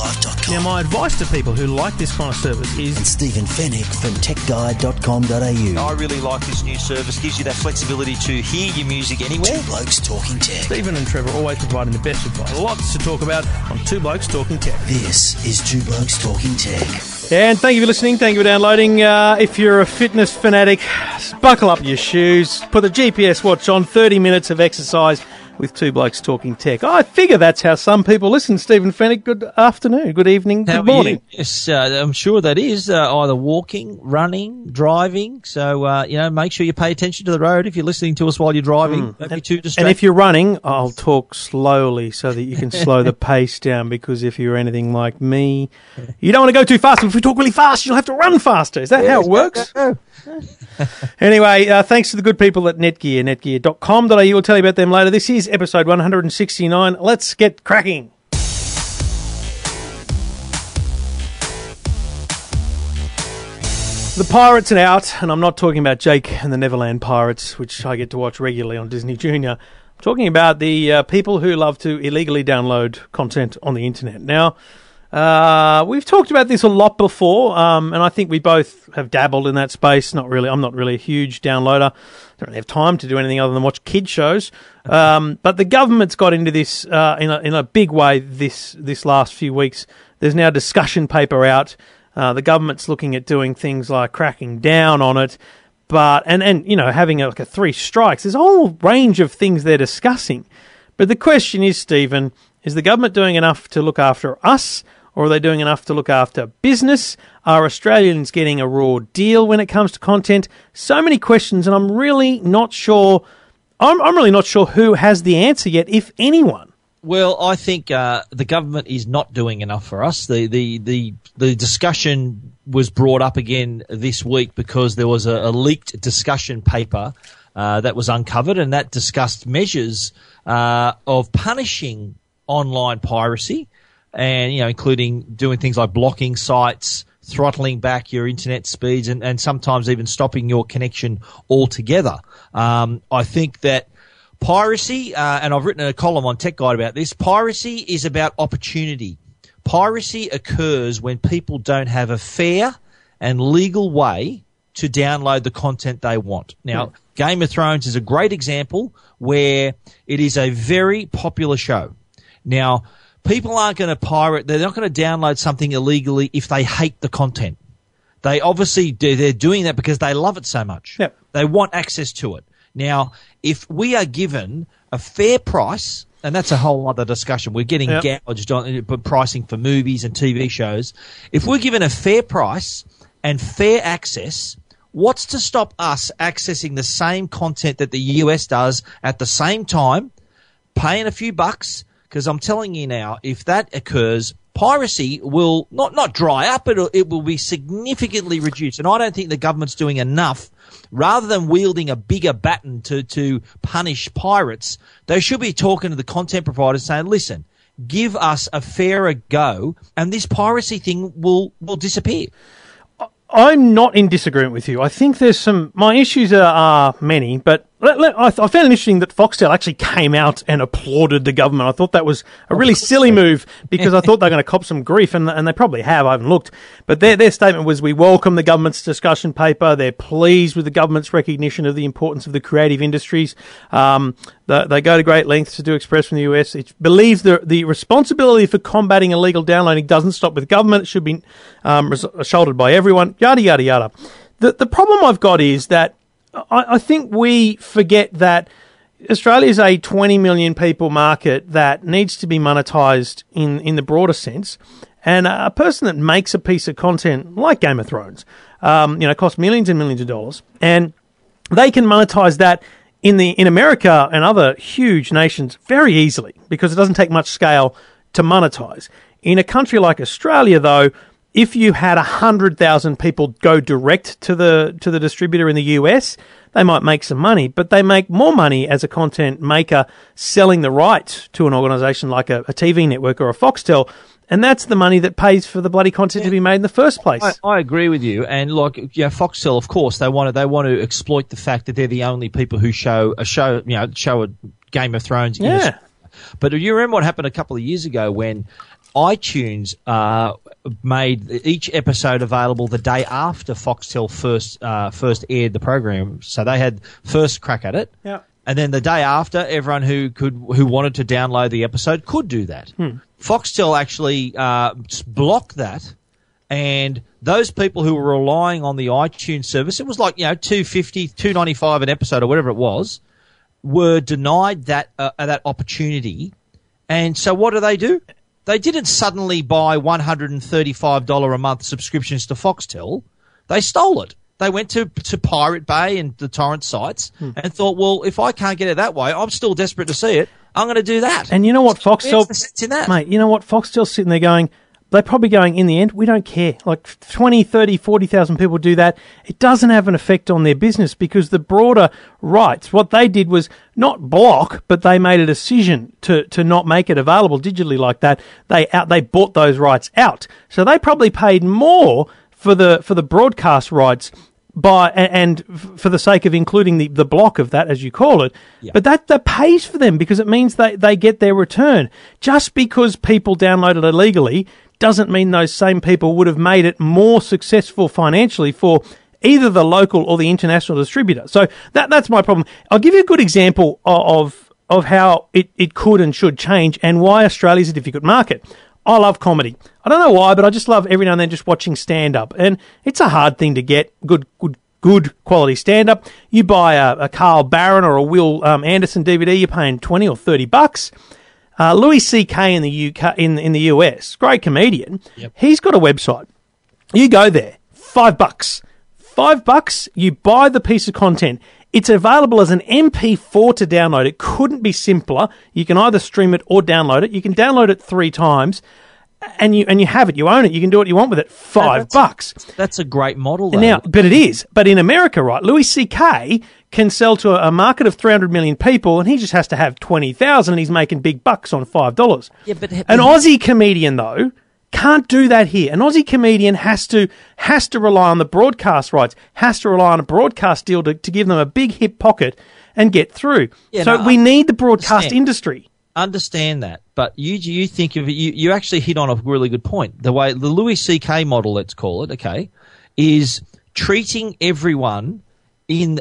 YourTechLife.com. Now, my advice to people who like this kind of service is and Stephen Fenech from TechGuide.com.au. I really like this new service. Gives you that flexibility to hear your music anywhere. Two Blokes Talking Tech. Stephen and Trevor always providing the best advice. Lots to talk about on Two Blokes Talking Tech. This is Two Blokes Talking Tech. And thank you for listening. Thank you for downloading. Uh, if you're a fitness fanatic, buckle up your shoes. Put the GPS watch on. 30 minutes of exercise with two blokes talking tech. I figure that's how some people listen. Stephen Fenech, good afternoon, good evening, How good morning. Yes, uh, I'm sure that is uh, either walking, running, driving. So uh, you know, make sure you pay attention to the road if you're listening to us while you're driving. Don't be too distracted. And if you're running, I'll talk slowly so that you can slow the pace down because if you're anything like me, you don't want to go too fast. If we talk really fast, you'll have to run faster. Is that how it works? anyway, uh, thanks to the good people at Netgear, netgear.com.au. We'll tell you about them later. This is episode 169. Let's get cracking. The Pirates are out, and I'm not talking about Jake and the Neverland Pirates, which I get to watch regularly on Disney Junior. I'm talking about the uh, people who love to illegally download content on the internet. Now, uh, we've talked about this a lot before, um, and I think we both have dabbled in that space. Not really. I'm not really a huge downloader. I don't really have time to do anything other than watch kid shows. Um, but the government's got into this uh, in a in a big way this this last few weeks. There's now a discussion paper out. Uh, the government's looking at doing things like cracking down on it, but and and you know having a, like a three strikes. There's a whole range of things they're discussing. But the question is, Stephen, is the government doing enough to look after us, or are they doing enough to look after business? Are Australians getting a raw deal when it comes to content? So many questions, and I'm really not sure. I'm, I'm really not sure who has the answer yet, if anyone. Well, I think uh, the government is not doing enough for us. The, the the the discussion was brought up again this week because there was a, a leaked discussion paper uh, that was uncovered, and that discussed measures uh, of punishing online piracy, and you know, including doing things like blocking sites, throttling back your internet speeds, and, and sometimes even stopping your connection altogether. Um, I think that piracy, uh, and I've written a column on Tech Guide about this. Piracy is about opportunity. Piracy occurs when people don't have a fair and legal way to download the content they want. Now, Game of Thrones is a great example where it is a very popular show. Now, people aren't going to pirate, they're not going to download something illegally if they hate the content. They obviously do, they're doing that because they love it so much. Yep. They want access to it. Now, if we are given a fair price, and that's a whole other discussion. We're getting Yep. gouged on but pricing for movies and TV shows. If we're given a fair price and fair access, what's to stop us accessing the same content that the US does at the same time, paying a few bucks? Because I'm telling you now, if that occurs, piracy will not not dry up, but it'll, be significantly reduced. And I don't think the government's doing enough. Rather than wielding a bigger baton to to punish pirates, they should be talking to the content providers, saying, "Listen." Give us a fairer go, and this piracy thing will will disappear. I'm not in disagreement with you. I think there's some. My issues are, are many, but I, I found it interesting that Foxtel actually came out and applauded the government. I thought that was a really silly move because I thought they were going to cop some grief, and, and they probably have. I haven't looked, but their their statement was, "We welcome the government's discussion paper. They're pleased with the government's recognition of the importance of the creative industries. Um, they, they go to great lengths to do express from the US. It believes the the responsibility for combating illegal downloading doesn't stop with government. It should be um, res- shouldered by everyone. Yada yada yada. The the problem I've got is that I, I think we forget that Australia is a 20 million people market that needs to be monetized in, in the broader sense. And a person that makes a piece of content like Game of Thrones, um, you know, costs millions and millions of dollars, and they can monetize that in the in America and other huge nations very easily because it doesn't take much scale to monetize. In a country like Australia, though, if you had hundred thousand people go direct to the to the distributor in the US, they might make some money, but they make more money as a content maker selling the rights to an organisation like a, a TV network or a Foxtel. And that's the money that pays for the bloody content to be made in the first place. I, I agree with you, and like yeah, Foxtel, of course, they want to they want to exploit the fact that they're the only people who show a show, you know, show a Game of Thrones. Yeah. But do you remember what happened a couple of years ago when iTunes uh, made each episode available the day after Foxtel first uh, first aired the program? So they had first crack at it. Yeah. And then the day after, everyone who could who wanted to download the episode could do that. Foxtel actually uh, blocked that, and those people who were relying on the iTunes service, it was like you know 250 295 an episode or whatever it was, were denied that uh, that opportunity. And so what do they do? They didn't suddenly buy $135 a month subscriptions to Foxtel. They stole it. They went to, to Pirate Bay and the torrent sites hmm. and thought, well, if I can't get it that way, I'm still desperate to see it. I'm going to do that. And you know what Foxtel, Where's in that? mate, you know what Foxtel's sitting there going, they're probably going, in the end, we don't care. Like 20, 30, 40,000 people do that. It doesn't have an effect on their business because the broader rights, what they did was not block, but they made a decision to, to not make it available digitally like that. They out, they bought those rights out. So they probably paid more for the, for the broadcast rights by, and for the sake of including the, the block of that, as you call it. But that, that pays for them because it means they, they get their return. Just because people download it illegally doesn't mean those same people would have made it more successful financially for either the local or the international distributor. So that, that's my problem. I'll give you a good example of, of how it, it could and should change and why Australia's a difficult market. I love comedy. I don't know why, but I just love every now and then just watching stand up. And it's a hard thing to get good, good, good quality stand up. You buy a, a Carl Barron or a Wil um, Anderson DVD, you're paying 20 or 30 bucks. Uh, Louis C.K. in the UK, in, in the US, great comedian. He's got a website. You go there, five bucks. Five bucks, you buy the piece of content. It's available as an MP4 to download. It couldn't be simpler. You can either stream it or download it. You can download it three times, and you and you have it. You own it. You can do what you want with it. Five that's- bucks. That's a great model. Though. Now, but it is. But in America, right, Louis C.K. can sell to a, market of 300 million people, and he just has to have 20,000, and he's making big bucks on $5. Yeah, but- An Aussie comedian, though, can't do that here. An Aussie comedian has to has to rely on the broadcast rights, has to rely on a broadcast deal to, to give them a big hip pocket and get through. Yeah, so no, we I need the broadcast understand. industry. Understand that, but you you think of it, you you actually hit on a really good point. The way the Louis C.K. model, let's call it, okay, is treating everyone in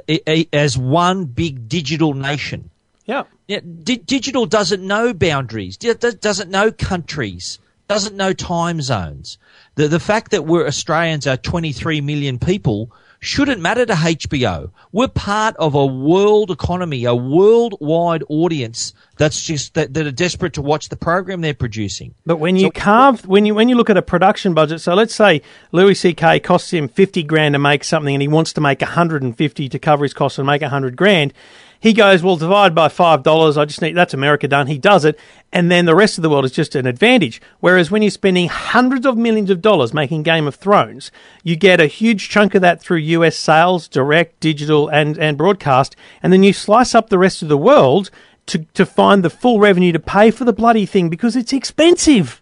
as one big digital nation. Yeah. Yeah, di- digital doesn't know boundaries, doesn't know countries, doesn't know time zones. The the fact that we're Australians are 23 million people shouldn't matter to HBO. We're part of a world economy, a worldwide audience that's just that, that are desperate to watch the program they're producing. But when you carve, when you when you look at a production budget, so let's say Louis C.K. costs him fifty grand to make something, and he wants to make hundred and fifty to cover his costs and make hundred grand. He goes, well, divide by five dollars. I just need that's America done. He does it, and then the rest of the world is just an advantage. Whereas when you're spending hundreds of millions of dollars making Game of Thrones, you get a huge chunk of that through U.S. sales, direct, digital, and and broadcast, and then you slice up the rest of the world to to find the full revenue to pay for the bloody thing because it's expensive.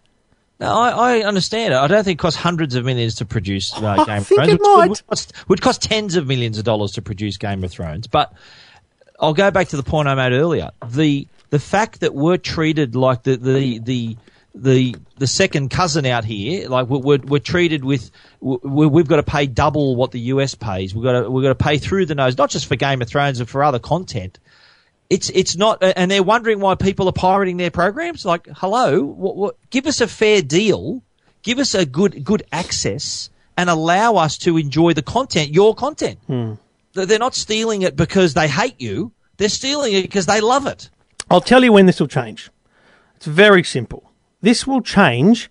No, I, I understand it. I don't think it costs hundreds of millions to produce uh, I Game of think Thrones. it Would- might. Would cost, would cost tens of millions of dollars to produce Game of Thrones. But I'll go back to the point I made earlier. The the fact that we're treated like the the the the, the second cousin out here, like we're, we're, treated with, we we've got to pay double what the US pays. We've got to, we've got to pay through the nose, not just for Game of Thrones and for other content it's it's not, and they're wondering why people are pirating their programs. Like, hello, what, what, give us a fair deal, give us a good good access, and allow us to enjoy the content, your content. They're they're not stealing it because they hate you; they're stealing it because they love it. I'll tell you when this will change. It's very simple. This will change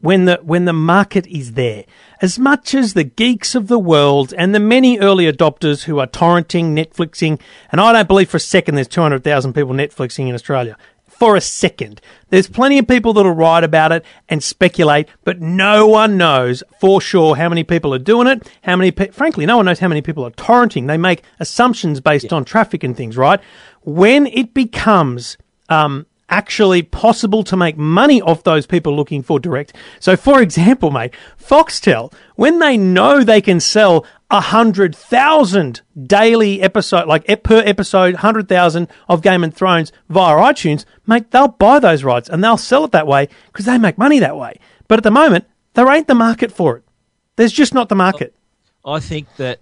when the when the market is there. As much as the geeks of the world and the many early adopters who are torrenting, Netflixing, and I don't believe for a second there's 200,000 people Netflixing in Australia. For a second. There's plenty of people that'll write about it and speculate, but no one knows for sure how many people are doing it. How many, pe- frankly, no one knows how many people are torrenting. They make assumptions based on traffic and things, right? When it becomes um, actually possible to make money off those people looking for direct. So, for example, mate, Foxtel, when they know they can sell a hundred thousand daily episode, like per episode, hundred thousand of Game of Thrones via iTunes, mate, they'll buy those rights and they'll sell it that way because they make money that way. But at the moment, there ain't the market for it. There's just not the market. I think that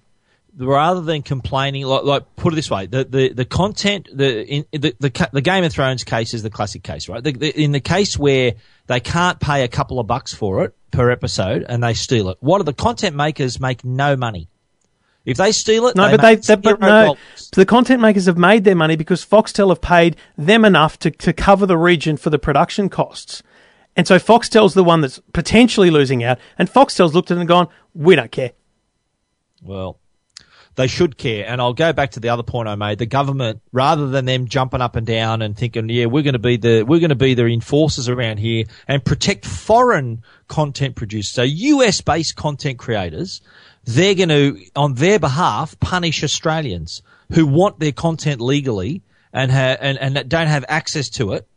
rather than complaining, like, like put it this way, the, the, the content, the, in, the, the, the Game of Thrones case is the classic case, right? The, the, in the case where they can't pay a couple of bucks for it per episode and they steal it, what are the content makers make no money? If they steal it, No, they but they, they but no, the content makers have made their money because Foxtel have paid them enough to, to cover the region for the production costs. And so Foxtel's the one that's potentially losing out, and Foxtel's looked at it and gone, we don't care. Well, they should care. And I'll go back to the other point I made. The government, rather than them jumping up and down and thinking, yeah, we're going to be the, we're going to be the enforcers around here and protect foreign content producers. So US based content creators, they're going to, on their behalf, punish Australians who want their content legally and, ha- and, and don't have access to it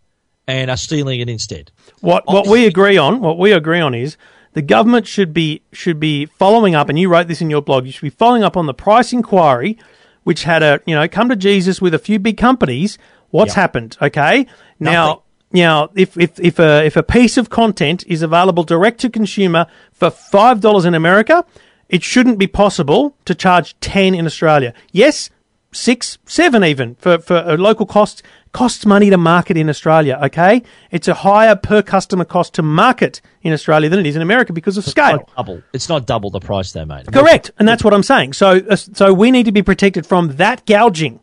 and are stealing it instead. What what we agree on, what we agree on is the government should be should be following up, and you wrote this in your blog. You should be following up on the price inquiry, which had a you know come to Jesus with a few big companies. What's Yeah. happened? Okay, now Nothing. now if if if a if a piece of content is available direct to consumer for five dollars in America, it shouldn't be possible to charge ten in Australia. Yes, six, seven even for, for a local cost costs money to market in Australia. Okay, it's a higher per customer cost to market in Australia than it is in America because of scale. Not double. It's not double the price they made. Correct, and that's what I'm saying. So, uh, so we need to be protected from that gouging.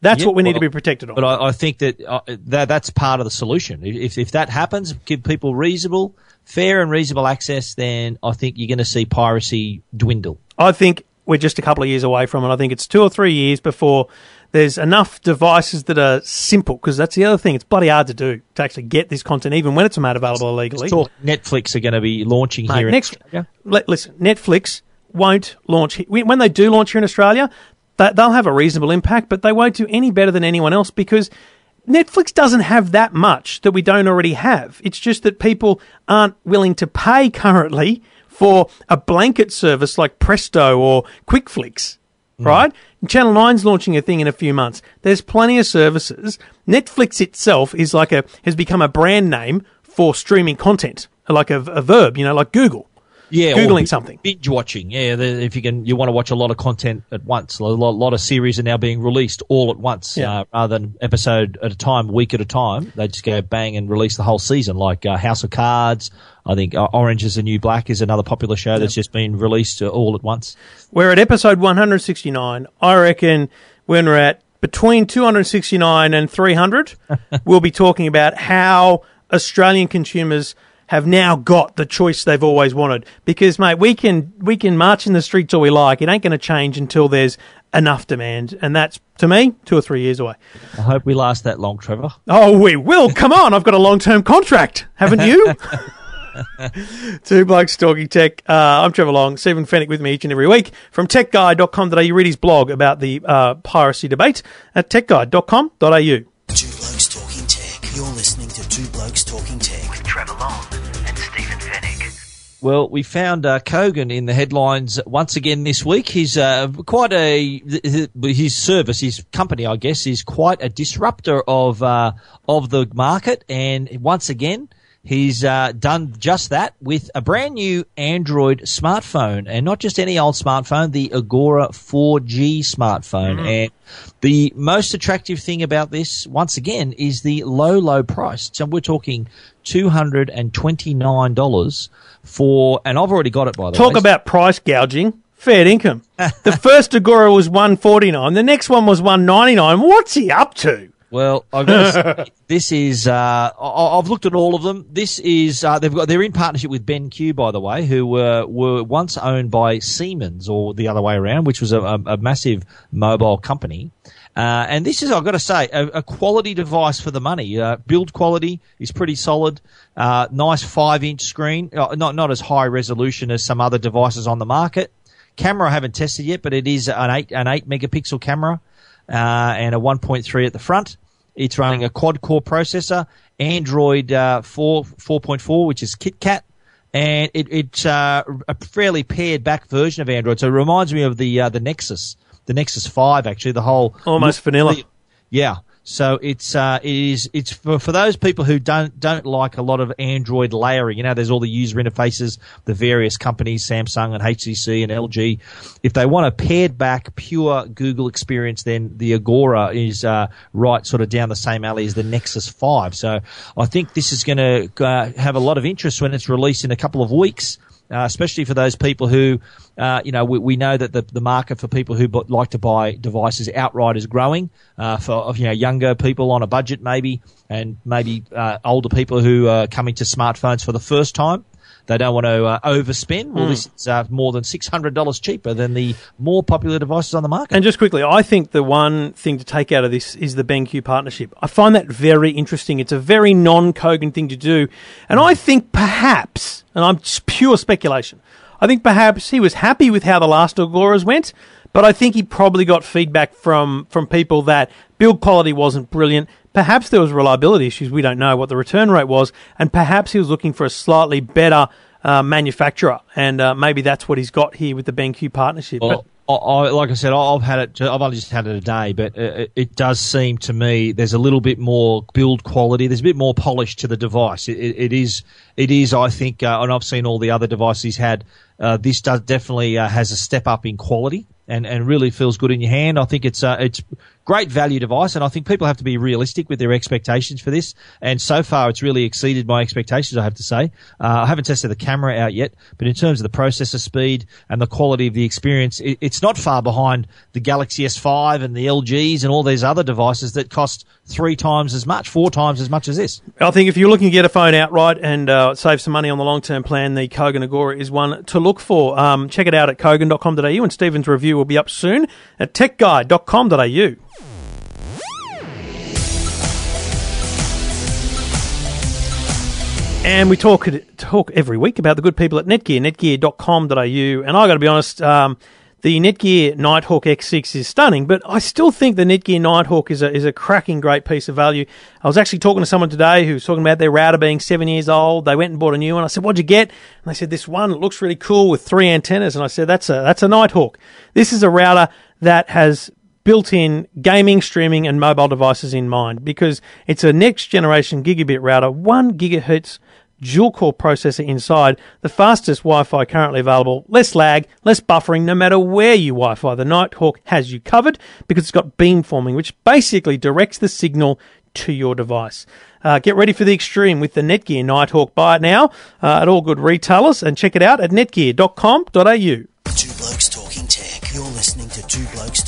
That's Yeah, what we need to be protected on. But I, I think that, uh, that that's part of the solution. If, if that happens, give people reasonable, fair and reasonable access, then I think you're going to see piracy dwindle. I think we're just a couple of years away from it. I think it's two or three years before there's enough devices that are simple because that's the other thing. It's bloody hard to do to actually get this content, even when it's made available illegally. Talk Netflix are going to be launching Mate, here. in next, Australia. li- listen, Netflix won't launch he- when they do launch here in Australia. They'll have a reasonable impact, but they won't do any better than anyone else because Netflix doesn't have that much that we don't already have. It's just that people aren't willing to pay currently for a blanket service like Presto or QuickFlix, mm. right? Channel 9's launching a thing in a few months. There's plenty of services. Netflix itself is like a has become a brand name for streaming content, like a, a verb, you know, like Google. Yeah, Googling something. binge watching. Yeah, the, if you can, you want to watch a lot of content at once. A lot, lot of series are now being released all at once, Yeah. uh, rather than episode at a time, week at a time. They just go bang and release the whole season, like uh, House of Cards. I think uh, Orange is the New Black is another popular show that's just been released uh, all at once. We're at episode 169. I reckon when we're at between 269 and 300, we'll be talking about how Australian consumers have now got the choice they've always wanted. Because, mate, we can we can march in the streets all we like. It ain't going to change until there's enough demand, and that's to me two or three years away. I hope we last that long, Trevor. Oh, we will. Come on, I've got a long term contract, haven't you? Two blokes talking tech. Uh, I'm Trevor Long. Stephen Fenech with me each and every week from techguide.com.au. You read his blog about the uh, piracy debate at techguide.com.au. Two Blokes Talking Tech. You're listening to Two Blokes Talking Tech. Well, we found uh, Kogan in the headlines once again this week. He's uh, quite a his service, his company, I guess, is quite a disruptor of uh, of the market, and once again. He's uh, done just that with a brand new Android smartphone, and not just any old smartphone, the Agora 4G smartphone. And the most attractive thing about this, once again, is the low, low price. So we're talking two hundred and twenty nine dollars for, and I've already got it by the Talk way. Talk about price gouging. Fair income. the first Agora was 149. The next one was 199. What's he up to? Well, say, this is. Uh, I- I've looked at all of them. This is. Uh, they've got. They're in partnership with BenQ, by the way, who were were once owned by Siemens, or the other way around, which was a, a, massive mobile company. Uh, and this is, I've got to say, a, a quality device for the money. Uh, build quality is pretty solid. Uh, nice five inch screen, uh, not not as high resolution as some other devices on the market. Camera I haven't tested yet, but it is an eight an eight megapixel camera uh, and a 1.3 at the front. It's running a quad core processor, Android uh, 4 4.4, which is KitKat, and it, it's uh, a fairly pared back version of Android. So it reminds me of the uh, the Nexus, the Nexus 5 actually. The whole Almost vanilla. yeah. So it's uh, it is it's for, for those people who don't don't like a lot of Android layering. You know, there's all the user interfaces, the various companies, Samsung and HTC and LG. If they want a pared back, pure Google experience, then the Agora is uh, right sort of down the same alley as the Nexus Five. So I think this is going to uh, have a lot of interest when it's released in a couple of weeks uh, especially for those people who, uh, you know, we, we know that the, the market for people who bu- like to buy devices outright is growing. Uh, for you know younger people on a budget maybe, and maybe uh, older people who are coming to smartphones for the first time. They don't want to uh, overspend. Well, this is uh, more than six hundred dollars cheaper than the more popular devices on the market. And just quickly, I think the one thing to take out of this is the BenQ partnership. I find that very interesting. It's a very non-Kogan thing to do, and I think perhaps, and I'm just pure speculation, I think perhaps he was happy with how the last Agoras went, but I think he probably got feedback from from people that build quality wasn't brilliant. Perhaps there was reliability issues. We don't know what the return rate was, and perhaps he was looking for a slightly better uh, manufacturer, and uh, maybe that's what he's got here with the BenQ partnership. Well, I, I, like I said, I've had it. I've only just had it a day, but it, it does seem to me there's a little bit more build quality. There's a bit more polish to the device. It, it, it is. It is. I think, uh, and I've seen all the other devices he's had. Uh, this does definitely uh, has a step up in quality. And, and really feels good in your hand. I think it's uh, it's great value device, and I think people have to be realistic with their expectations for this. And so far, it's really exceeded my expectations. I have to say, uh, I haven't tested the camera out yet, but in terms of the processor speed and the quality of the experience, it, it's not far behind the Galaxy S5 and the LGs and all these other devices that cost three times as much, four times as much as this. I think if you're looking to get a phone outright and uh, save some money on the long term plan, the Kogan Agora is one to look for. Um, check it out at kogan.com.au, and Stephen's review will be up soon at techguide.com.au. And we talk talk every week about the good people at Netgear, netgear.com.au. And I got to be honest, um, the Netgear Nighthawk X6 is stunning, but I still think the Netgear Nighthawk is a, is a cracking great piece of value. I was actually talking to someone today who was talking about their router being seven years old. They went and bought a new one. I said, what'd you get? And they said, this one looks really cool with three antennas. And I said, that's a, that's a Nighthawk. This is a router that has built-in gaming, streaming, and mobile devices in mind because it's a next generation gigabit router, one gigahertz dual core processor inside, the fastest Wi-Fi currently available, less lag, less buffering, no matter where you Wi-Fi. The Nighthawk has you covered because it's got beamforming, which basically directs the signal to your device. Uh, get ready for the extreme with the Netgear Nighthawk. Buy it now uh, at all good retailers and check it out at netgear.com.au.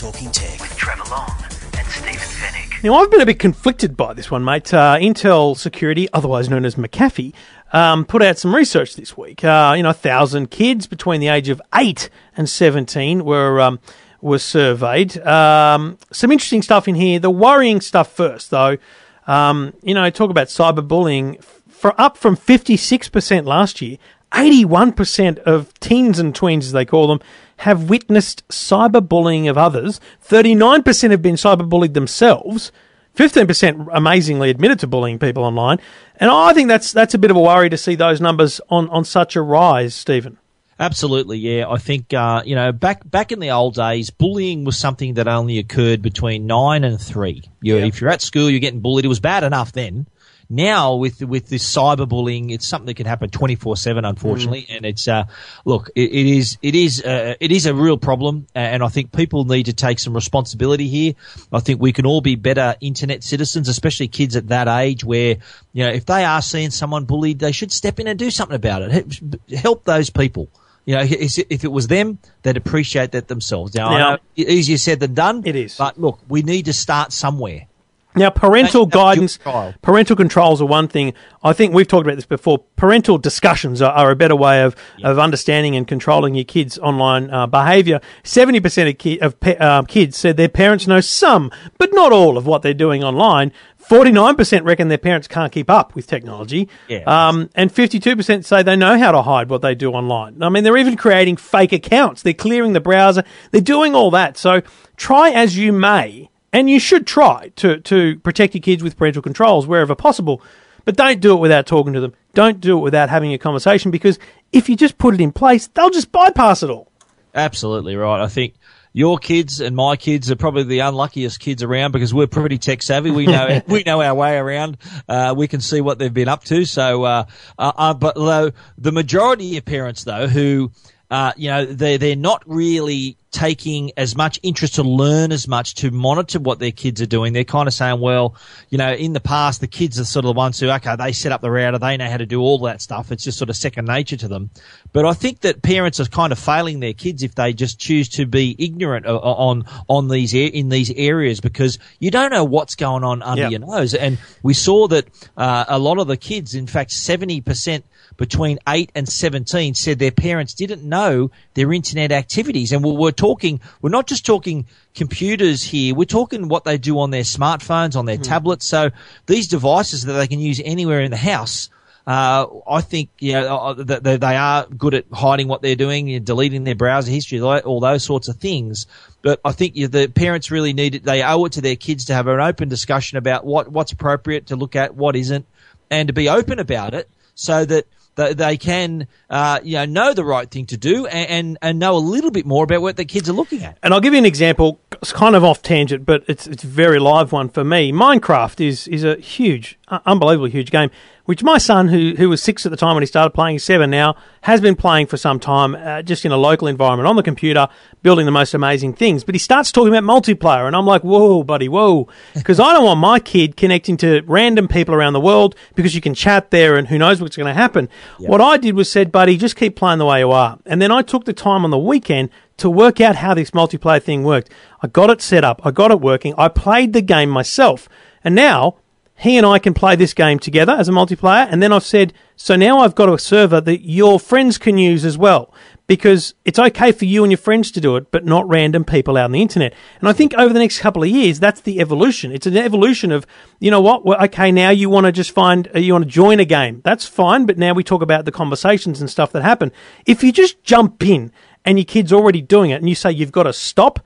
Talking Tech. with Trevor Long and Stephen Fenech. Now, I've been a bit conflicted by this one, mate. Uh, Intel Security, otherwise known as McAfee, um, put out some research this week. Uh, you know, a thousand kids between the age of eight and seventeen were um, were surveyed. Um, some interesting stuff in here. The worrying stuff first, though. Um, you know, talk about cyberbullying. For up from fifty six percent last year, eighty one percent of teens and tweens, as they call them, have witnessed cyberbullying of others. Thirty nine percent have been cyberbullied themselves. 15% amazingly admitted to bullying people online. And I think that's that's a bit of a worry to see those numbers on, on such a rise, Stephen. Absolutely, yeah. I think uh, you know back back in the old days, bullying was something that only occurred between nine and three. You, Yeah. If you're at school, you're getting bullied. It was bad enough then. Now with with this cyberbullying, it's something that can happen 24 seven, unfortunately. And it's uh, look, it, it is it is uh, it is a real problem, and I think people need to take some responsibility here. I think we can all be better internet citizens, especially kids at that age, where you know if they are seeing someone bullied, they should step in and do something about it. Help- those people. You know, if it was them, they'd appreciate that themselves. Now, I Now- know easier said than done. It is. But look, we need to start somewhere. Now, parental That's- that's your guidance, parental controls are one thing. I think we've talked about this before. Parental discussions are, are a better way of, of understanding and controlling your kids' online uh, behaviour. Seventy percent of, ki- of pe- um, kids said their parents know some, but not all, of what they're doing online. Forty-nine percent reckon their parents can't keep up with technology. Yeah. Um, and fifty-two percent say they know how to hide what they do online. I mean, they're even creating fake accounts. They're clearing the browser. They're doing all that. So try as you may and you should try to, to protect your kids with parental controls wherever possible. But don't do it without talking to them. Don't do it without having a conversation because if you just put it in place, they'll just bypass it all. Absolutely right. I think your kids and my kids are probably the unluckiest kids around because we're pretty tech savvy. We know we know our way around. Uh, we can see what they've been up to. So, uh, uh, uh, but though the majority of parents though who uh, you know, they they're not really taking as much interest to learn as much to monitor what their kids are doing. They're kind of saying, well, you know, in the past, the kids are sort of the ones who, okay, they set up the router, they know how to do all that stuff. It's just sort of second nature to them. But I think that parents are kind of failing their kids if they just choose to be ignorant on on these in these areas because you don't know what's going on under Yep. your nose. And we saw that uh, a lot of the kids, in fact, seventy percent between 8 and 17 said their parents didn't know their internet activities. And we're talking, we're not just talking computers here, we're talking what they do on their smartphones, on their tablets. So these devices that they can use anywhere in the house. Uh, I think you know uh, that they, they are good at hiding what they're doing, deleting their browser history, all those sorts of things. But I think you the parents really need it. They owe it to their kids to have an open discussion about what what's appropriate to look at, what isn't, and to be open about it, so that they, they can uh, you know know the right thing to do and, and and know a little bit more about what the kids are looking at. And I'll give you an example. It's kind of off tangent, but it's it's a very live one for me. Minecraft is is a huge, unbelievably huge game, which my son, who who was six at the time when he started playing, he's seven now, has been playing for some time, uh, just in a local environment on the computer, building the most amazing things. But he starts talking about multiplayer, and I'm like, whoa, buddy, whoa, because I don't want my kid connecting to random people around the world because you can chat there, and who knows what's going to happen. What I did was said, buddy, just keep playing the way you are, and then I took the time on the weekend to work out how this multiplayer thing worked. I got it set up, I got it working, I played the game myself, and now he and I can play this game together as a multiplayer. And then I've said, so now I've got a server that your friends can use as well. Because it's okay for you and your friends to do it, but not random people out on the internet. And I think over the next couple of years, that's the evolution. It's an evolution of, you know what? Well, okay, now you want to just find, uh, you want to join a game. That's fine. But now we talk about the conversations and stuff that happen. If you just jump in and your kid's already doing it and you say you've got to stop,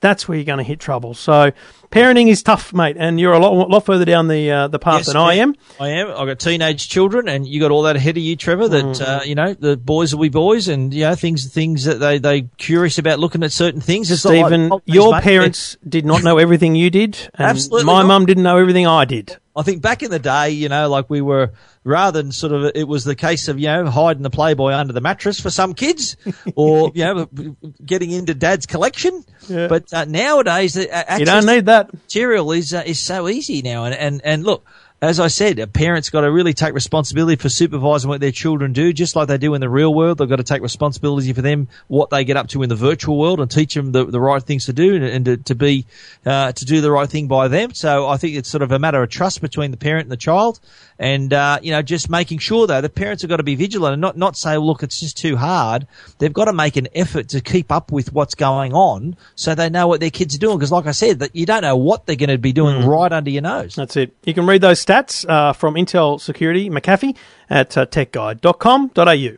that's where you're going to hit trouble. So parenting is tough, mate, and you're a lot, lot further down the uh, the path Yes, than I am. I am. I've got teenage children, and you got all that ahead of you, Trevor. That Mm. uh, you know, the boys will be boys, and you know, things things that they they curious about looking at certain things. It's not like Stephen, your mate. parents did not know everything you did, and Absolutely my not. mum didn't know everything I did. I think back in the day, you know, like we were rather than sort of it was the case of you know hiding the Playboy under the mattress for some kids, or you know getting into Dad's collection. Yeah. But uh, nowadays, uh, You don't need that. material is uh, is so easy now, and and and look. As I said, a parent's got to really take responsibility for supervising what their children do, just like they do in the real world. They've got to take responsibility for them, what they get up to in the virtual world, and teach them the, the right things to do and, and to, to be uh, to do the right thing by them. So I think it's sort of a matter of trust between the parent and the child, and uh, you know just making sure though the parents have got to be vigilant and not not say, look, it's just too hard. They've got to make an effort to keep up with what's going on, so they know what their kids are doing. Because like I said, that you don't know what they're going to be doing right under your nose. That's it. You can read those stats uh, from Intel Security McAfee at uh, techguide.com.au.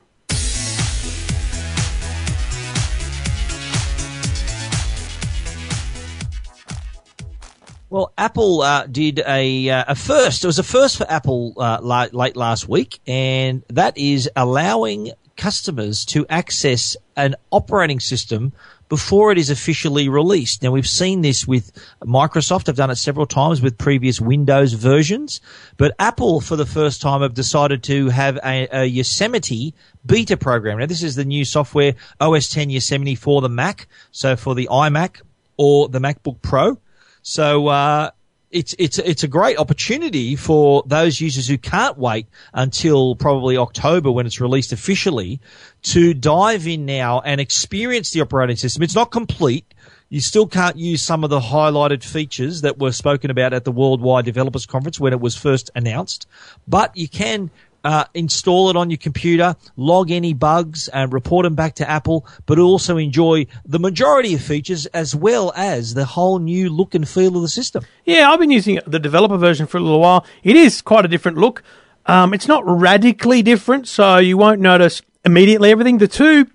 Well, Apple uh, did a uh, a first. It was a first for Apple uh, la- late last week, and that is allowing customers to access an operating system before it is officially released. Now, we've seen this with Microsoft. I've done it several times with previous Windows versions, but Apple, for the first time, have decided to have a, a Yosemite beta program. Now, this is the new software OS 10 Yosemite for the Mac, so for the iMac or the MacBook Pro. So uh, it's it's it's a great opportunity for those users who can't wait until probably October when it's released officially to dive in now and experience the operating system. It's not complete. You still can't use some of the highlighted features that were spoken about at the Worldwide Developers Conference when it was first announced, but you can uh, install it on your computer, log any bugs, and report them back to Apple, but also enjoy the majority of features as well as the whole new look and feel of the system. Yeah, I've been using the developer version for a little while. It is quite a different look. Um, it's not radically different, so you won't notice immediately everything. The two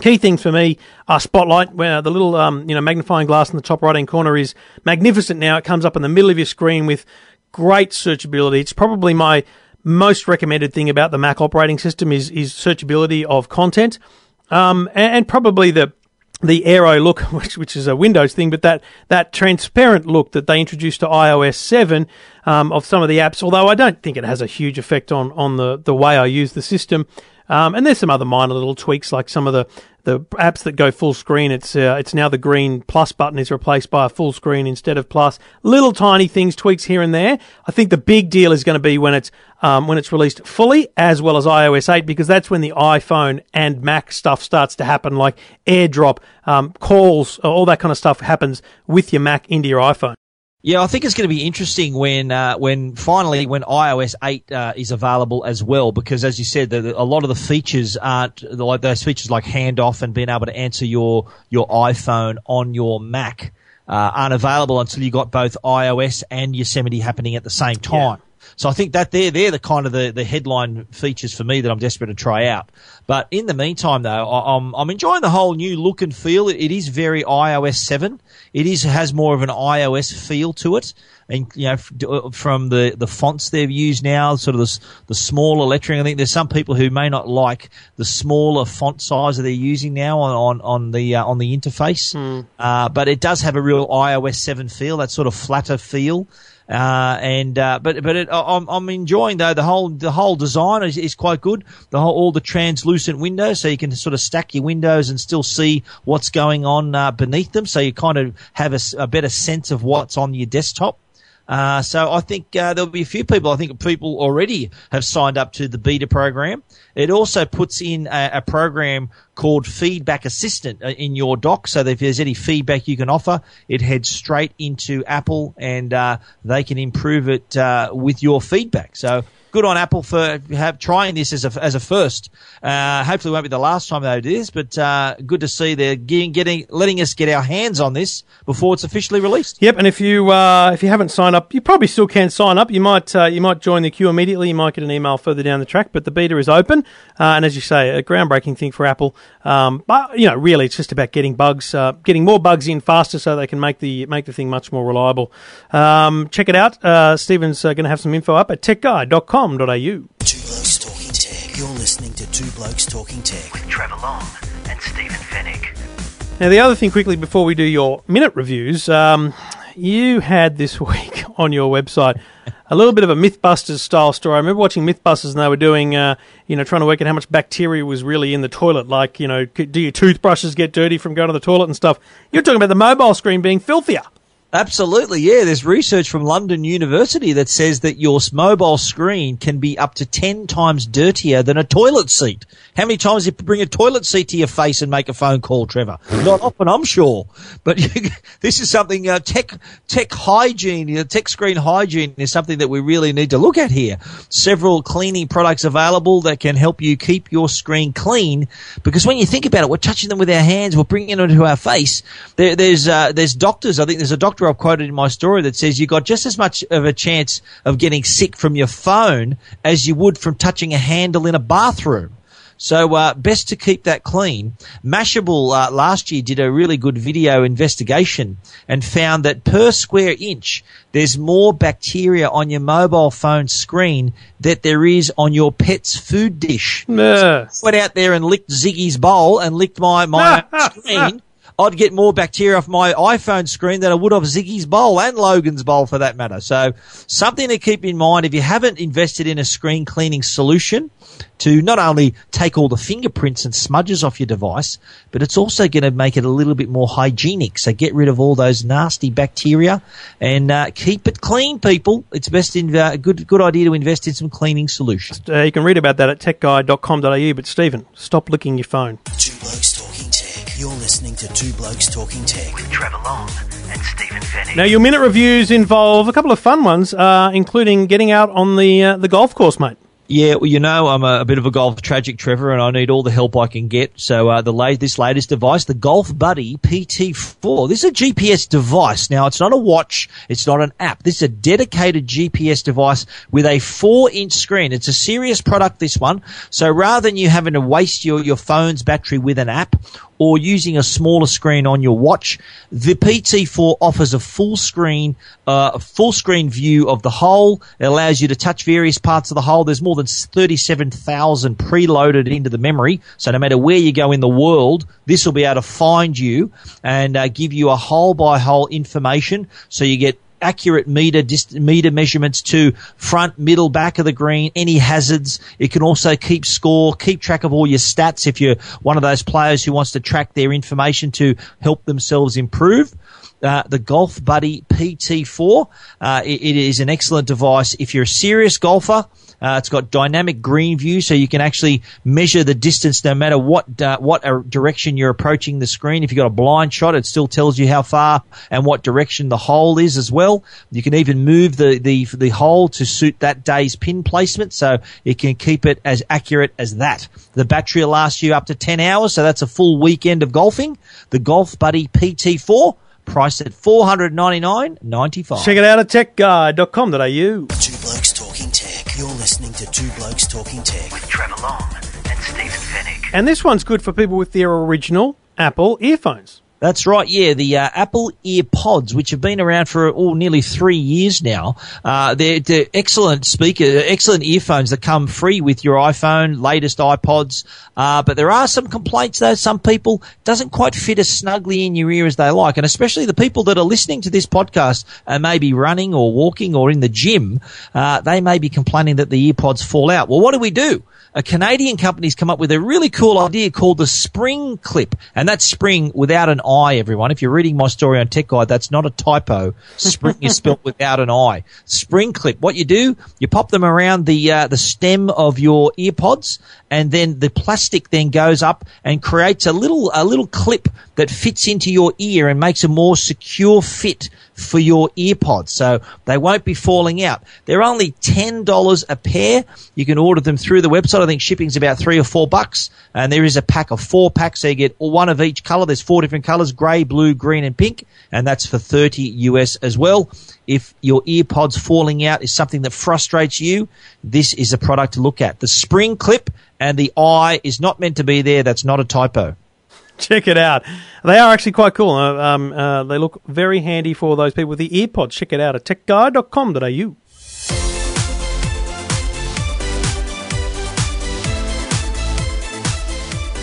key things for me are Spotlight, where the little um, you know magnifying glass in the top right hand corner is magnificent. Now it comes up in the middle of your screen with great searchability. It's probably my most recommended thing about the Mac operating system is is searchability of content, um, and, and probably the the Aero look, which, which is a Windows thing, but that, that transparent look that they introduced to iOS 7 um, of some of the apps, although I don't think it has a huge effect on, on the, the way I use the system. Um, and there's some other minor little tweaks, like some of the, the apps that go full screen. It's uh, it's now the green plus button is replaced by a full screen instead of plus. Little tiny things, tweaks here and there. I think the big deal is going to be when it's um, when it's released fully, as well as iOS 8, because that's when the iPhone and Mac stuff starts to happen, like AirDrop, um, calls, all that kind of stuff happens with your Mac into your iPhone. Yeah, I think it's going to be interesting when uh, when finally when iOS 8 uh, is available as well, because as you said, the, the, a lot of the features aren't like those features like handoff and being able to answer your your iPhone on your Mac uh, aren't available until you got both iOS and Yosemite happening at the same time. Yeah. So I think that they're they're the kind of the, the headline features for me that I'm desperate to try out. But in the meantime, though, I'm I'm enjoying the whole new look and feel. It, it is very iOS seven. It is has more of an iOS feel to it, and you know uh, from the, the fonts they've used now, sort of the the smaller lettering. I think there's some people who may not like the smaller font size that they're using now on on, on the uh, on the interface, mm. uh, but it does have a real iOS seven feel. That sort of flatter feel. Uh, and uh, but but it, I'm, I'm enjoying though the whole the whole design is, is quite good. The whole all the translucent windows, so you can sort of stack your windows and still see what's going on uh, beneath them. So you kind of have a, a better sense of what's on your desktop. Uh, so I think uh, there'll be a few people. I think people already have signed up to the beta program. It also puts in a, a program called Feedback Assistant uh, in your dock, so if there's any feedback you can offer, it heads straight into Apple, and uh, they can improve it uh, with your feedback. So good on Apple for have, trying this as a, as a first. Uh, hopefully, it won't be the last time they do this, but uh, good to see they're getting, getting letting us get our hands on this before it's officially released. Yep, and if you uh, if you haven't signed up, you probably still can sign up. You might uh, you might join the queue immediately. You might get an email further down the track, but the beta is open, uh, and as you say, a groundbreaking thing for Apple. Um, but you know, really, it's just about getting bugs, uh, getting more bugs in faster, so they can make the make the thing much more reliable. Um, check it out. Stephen's going to have some info up at techguide.com.au. Two Blokes Talking Tech. You're listening to Two Blokes Talking Tech with Trevor Long and Stephen Fenech. Now, the other thing, quickly before we do your minute reviews, um, you had this week on your website a little bit of a MythBusters style story. I remember watching MythBusters and they were doing, uh, you know, trying to work out how much bacteria was really in the toilet. Like, you know, do your toothbrushes get dirty from going to the toilet and stuff? You're talking about the mobile screen being filthier. Absolutely, yeah. There's research from London University that says that your mobile screen can be up to 10 times dirtier than a toilet seat. How many times you bring a toilet seat to your face and make a phone call, Trevor? Not often, I'm sure. But you, this is something, uh, tech, tech hygiene, uh, tech screen hygiene is something that we really need to look at here. Several cleaning products available that can help you keep your screen clean because when you think about it, we're touching them with our hands, we're bringing them to our face. There, there's, uh, there's doctors, I think there's a doctor doctor I've quoted in my story that says you got just as much of a chance of getting sick from your phone as you would from touching a handle in a bathroom. So uh, best to keep that clean. Mashable uh, last year did a really good video investigation and found that per square inch, there's more bacteria on your mobile phone screen that there is on your pet's food dish. So went out there and licked Ziggy's bowl and licked my my screen. I'd get more bacteria off my iPhone screen than I would off Ziggy's bowl and Logan's bowl for that matter. So something to keep in mind if you haven't invested in a screen cleaning solution to not only take all the fingerprints and smudges off your device, but it's also going to make it a little bit more hygienic. So get rid of all those nasty bacteria and uh, keep it clean, people. It's best in uh, good good idea to invest in some cleaning solutions. Uh, you can read about that at techguide.com.au. But Stephen, stop licking your phone. You're listening to Two Blokes Talking Tech. With Trevor Long and Stephen Fenech. Now, your minute reviews involve a couple of fun ones, uh, including getting out on the uh, the golf course, mate. Yeah, well, you know, I'm a, a, bit of a golf tragic, Trevor, and I need all the help I can get. So, uh, the late, this latest device, the Golf Buddy PT4. This is a GPS device. Now, it's not a watch. It's not an app. This is a dedicated GPS device with a four inch screen. It's a serious product, this one. So rather than you having to waste your, your phone's battery with an app or using a smaller screen on your watch, the PT4 offers a full screen, uh, a full screen view of the hole. It allows you to touch various parts of the hole. There's more than 37,000 preloaded into the memory. So no matter where you go in the world, this will be able to find you and uh, give you a hole by hole information. So you get accurate meter dist- meter measurements to front, middle, back of the green, any hazards. It can also keep score, keep track of all your stats if you're one of those players who wants to track their information to help themselves improve. Uh, the Golf Buddy PT4. Uh, it, it is an excellent device if you're a serious golfer. Uh, it's got dynamic green view, so you can actually measure the distance no matter what uh, what direction you're approaching the screen. If you've got a blind shot, it still tells you how far and what direction the hole is as well. You can even move the the the hole to suit that day's pin placement, so it can keep it as accurate as that. The battery will last you up to 10 hours, so that's a full weekend of golfing. The Golf Buddy PT4 priced at four hundred ninety nine ninety five. Check it out at techguide.com.au. Two Blokes Talking Tech. You're listening to Two Blokes Talking Tech. With Trevor Long and Stephen Fenech. And this one's good for people with their original Apple earphones. That's right, yeah. The uh, Apple EarPods, which have been around for oh, nearly three years now, uh, they're, they're, excellent speaker, excellent earphones that come free with your iPhone, latest iPods. Uh, but there are some complaints though. Some people doesn't quite fit as snugly in your ear as they like, and especially the people that are listening to this podcast and maybe running or walking or in the gym, uh, they may be complaining that the earpods fall out. Well, what do we do? A Canadian company's come up with a really cool idea called the Spring Clip. And that's spring without an I, everyone. If you're reading my story on Tech Guide, that's not a typo. Spring is spelled without an I. Spring Clip. What you do, you pop them around the, uh, the stem of your earpods and then the plastic then goes up and creates a little, a little clip that fits into your ear and makes a more secure fit for your earpods. So they won't be falling out. They're only $10 a pair. You can order them through the website. I think shipping's about three or four bucks. And there is a pack of four packs. So you get one of each color. There's four different colors, gray, blue, green, and pink. And that's for 30 US as well. If your earpods falling out is something that frustrates you, this is a product to look at. The spring clip and the I is not meant to be there. That's not a typo. Check it out. They are actually quite cool. Uh, um, uh, they look very handy for those people with the earpods. Check it out at techguide.com.au.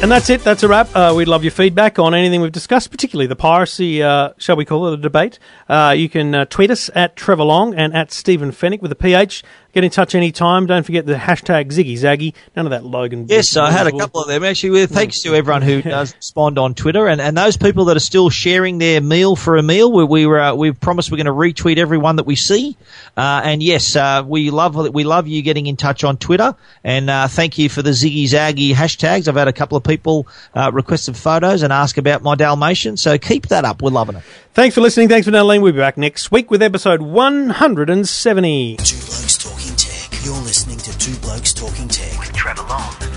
And that's it. That's a wrap. Uh, we'd love your feedback on anything we've discussed, particularly the piracy, uh, shall we call it a debate. Uh, you can uh, tweet us at Trevor Long and at Stephen Fenech with a PH. Get in touch anytime. Don't forget the hashtag Ziggy Zaggy. None of that Logan. Yes, I had a couple of them actually. With thanks to everyone who does respond on Twitter and, and those people that are still sharing their meal for a meal. We, we were uh, we've promised we're going to retweet everyone that we see. Uh, and yes, uh, we love we love you getting in touch on Twitter. And uh, thank you for the Ziggy Zaggy hashtags. I've had a couple of people uh, request some photos and ask about my Dalmatian. So keep that up. We're loving it. Thanks for listening. Thanks for Natalie. We'll be back next week with episode 170. Blokes Talking Tech. With Trevor Long